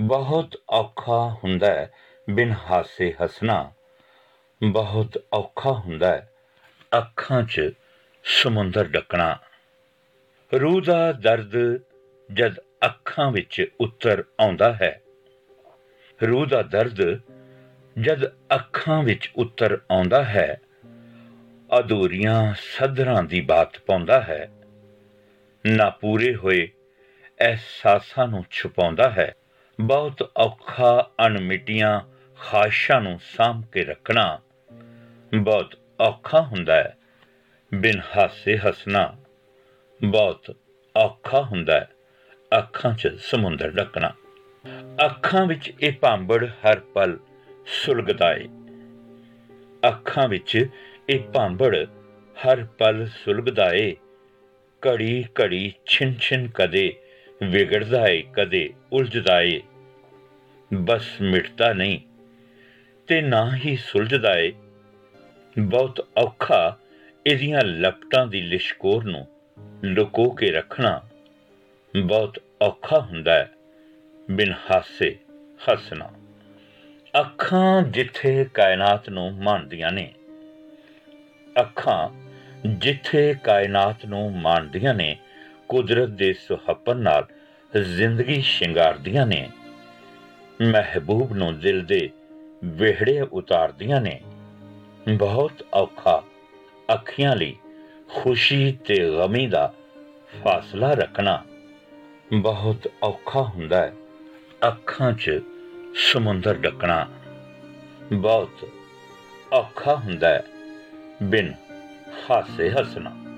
ਬਹੁਤ ਔਖਾ ਹੁੰਦਾ ਹੈ, ਬਿਨ ਹਾਸੇ ਹੱਸਣਾ। ਬਹੁਤ ਔਖਾ ਹੁੰਦਾ ਹੈ, ਅੱਖਾਂ 'ਚ ਸਮੁੰਦਰ ਡੱਕਣਾ। ਰੂਹ ਦਾ ਦਰਦ ਜਦ ਅੱਖਾਂ ਵਿੱਚ ਉਤਰ ਆਉਂਦਾ ਹੈ, ਰੂਹ ਦਾ ਦਰਦ ਜਦ ਅੱਖਾਂ ਵਿੱਚ ਉਤਰ ਆਉਂਦਾ ਹੈ, ਅਧੂਰੀਆਂ ਸਧਰਾਂ ਦੀ ਬਾਤ ਪਾਉਂਦਾ ਹੈ। ਨਾ ਪੂਰੇ ਹੋਏ ਅਹਿਸਾਸਾਂ ਨੂੰ ਛੁਪਾਉਂਦਾ ਹੈ। ਬਹੁਤ ਔਖਾ ਅਣਮਿੱਟੀਆਂ ਖਾਸ਼ਾਂ ਨੂੰ ਸਾਂਭ ਕੇ ਰੱਖਣਾ ਬਹੁਤ ਔਖਾ ਹੁੰਦਾ ਹੈ, ਬਿਨ ਹਾਸੇ ਹੱਸਣਾ ਬਹੁਤ ਔਖਾ ਹੁੰਦਾ ਹੈ, ਅੱਖਾਂ 'ਚ ਸਮੁੰਦਰ ਡੱਕਣਾ ਅੱਖਾਂ ਵਿੱਚ ਇਹ ਭਾਂਬੜ ਹਰ ਪਲ ਸੁਲਗਦਾ ਏ। ਅੱਖਾਂ ਵਿੱਚ ਇਹ ਭਾਂਬੜ ਹਰ ਪਲ ਸੁਲਗਦਾ ਏ। ਘੜੀ ਘੜੀ ਛਿਨ ਛਿਨ ਕਦੇ ਵਿਗੜਦਾ ਏ, ਕਦੇ ਉਲਝਦਾ ਏ। ਬਸ ਮਿਟਦਾ ਨਹੀਂ ਤੇ ਨਾ ਹੀ ਸੁਲਝਦਾ ਏ। ਬਹੁਤ ਔਖਾ ਇਹਦੀਆਂ ਲਪਟਾਂ ਦੀ ਲਿਸ਼ਕੋਰ ਨੂੰ ਲੁਕੋ ਕੇ ਰੱਖਣਾ ਬਹੁਤ ਔਖਾ ਹੁੰਦਾ ਹੈ, ਬਿਨ ਹਾਸੇ ਹੱਸਣਾ। ਅੱਖਾਂ ਜਿੱਥੇ ਕਾਇਨਾਤ ਨੂੰ ਮੰਨਦੀਆਂ ਨੇ, ਅੱਖਾਂ ਜਿੱਥੇ ਕਾਇਨਾਤ ਨੂੰ ਮੰਨਦੀਆਂ ਨੇ, ਕੁਦਰਤ ਦੇ ਸੁਹੱਪਨ ਨਾਲ ਜ਼ਿੰਦਗੀ ਸ਼ਿੰਗਾਰਦੀਆਂ ਨੇ। ਮਹਿਬੂਬ ਨੂੰ ਦਿਲ ਦੇ ਵਿਹੜੇ ਉਤਾਰਦੀਆਂ ਨੇ। ਬਹੁਤ ਔਖਾ ਅੱਖੀਆਂ ਲਈ ਖੁਸ਼ੀ ਤੇ ਗਮੀ ਦਾ ਫਾਸਲਾ ਰੱਖਣਾ ਬਹੁਤ ਔਖਾ ਹੁੰਦਾ ਹੈ। ਅੱਖਾਂ 'ਚ ਸਮੁੰਦਰ ਡੱਕਣਾ ਬਹੁਤ ਔਖਾ ਹੁੰਦਾ ਹੈ। ਬਿਨ ਹਾਸੇ ਹੱਸਣਾ।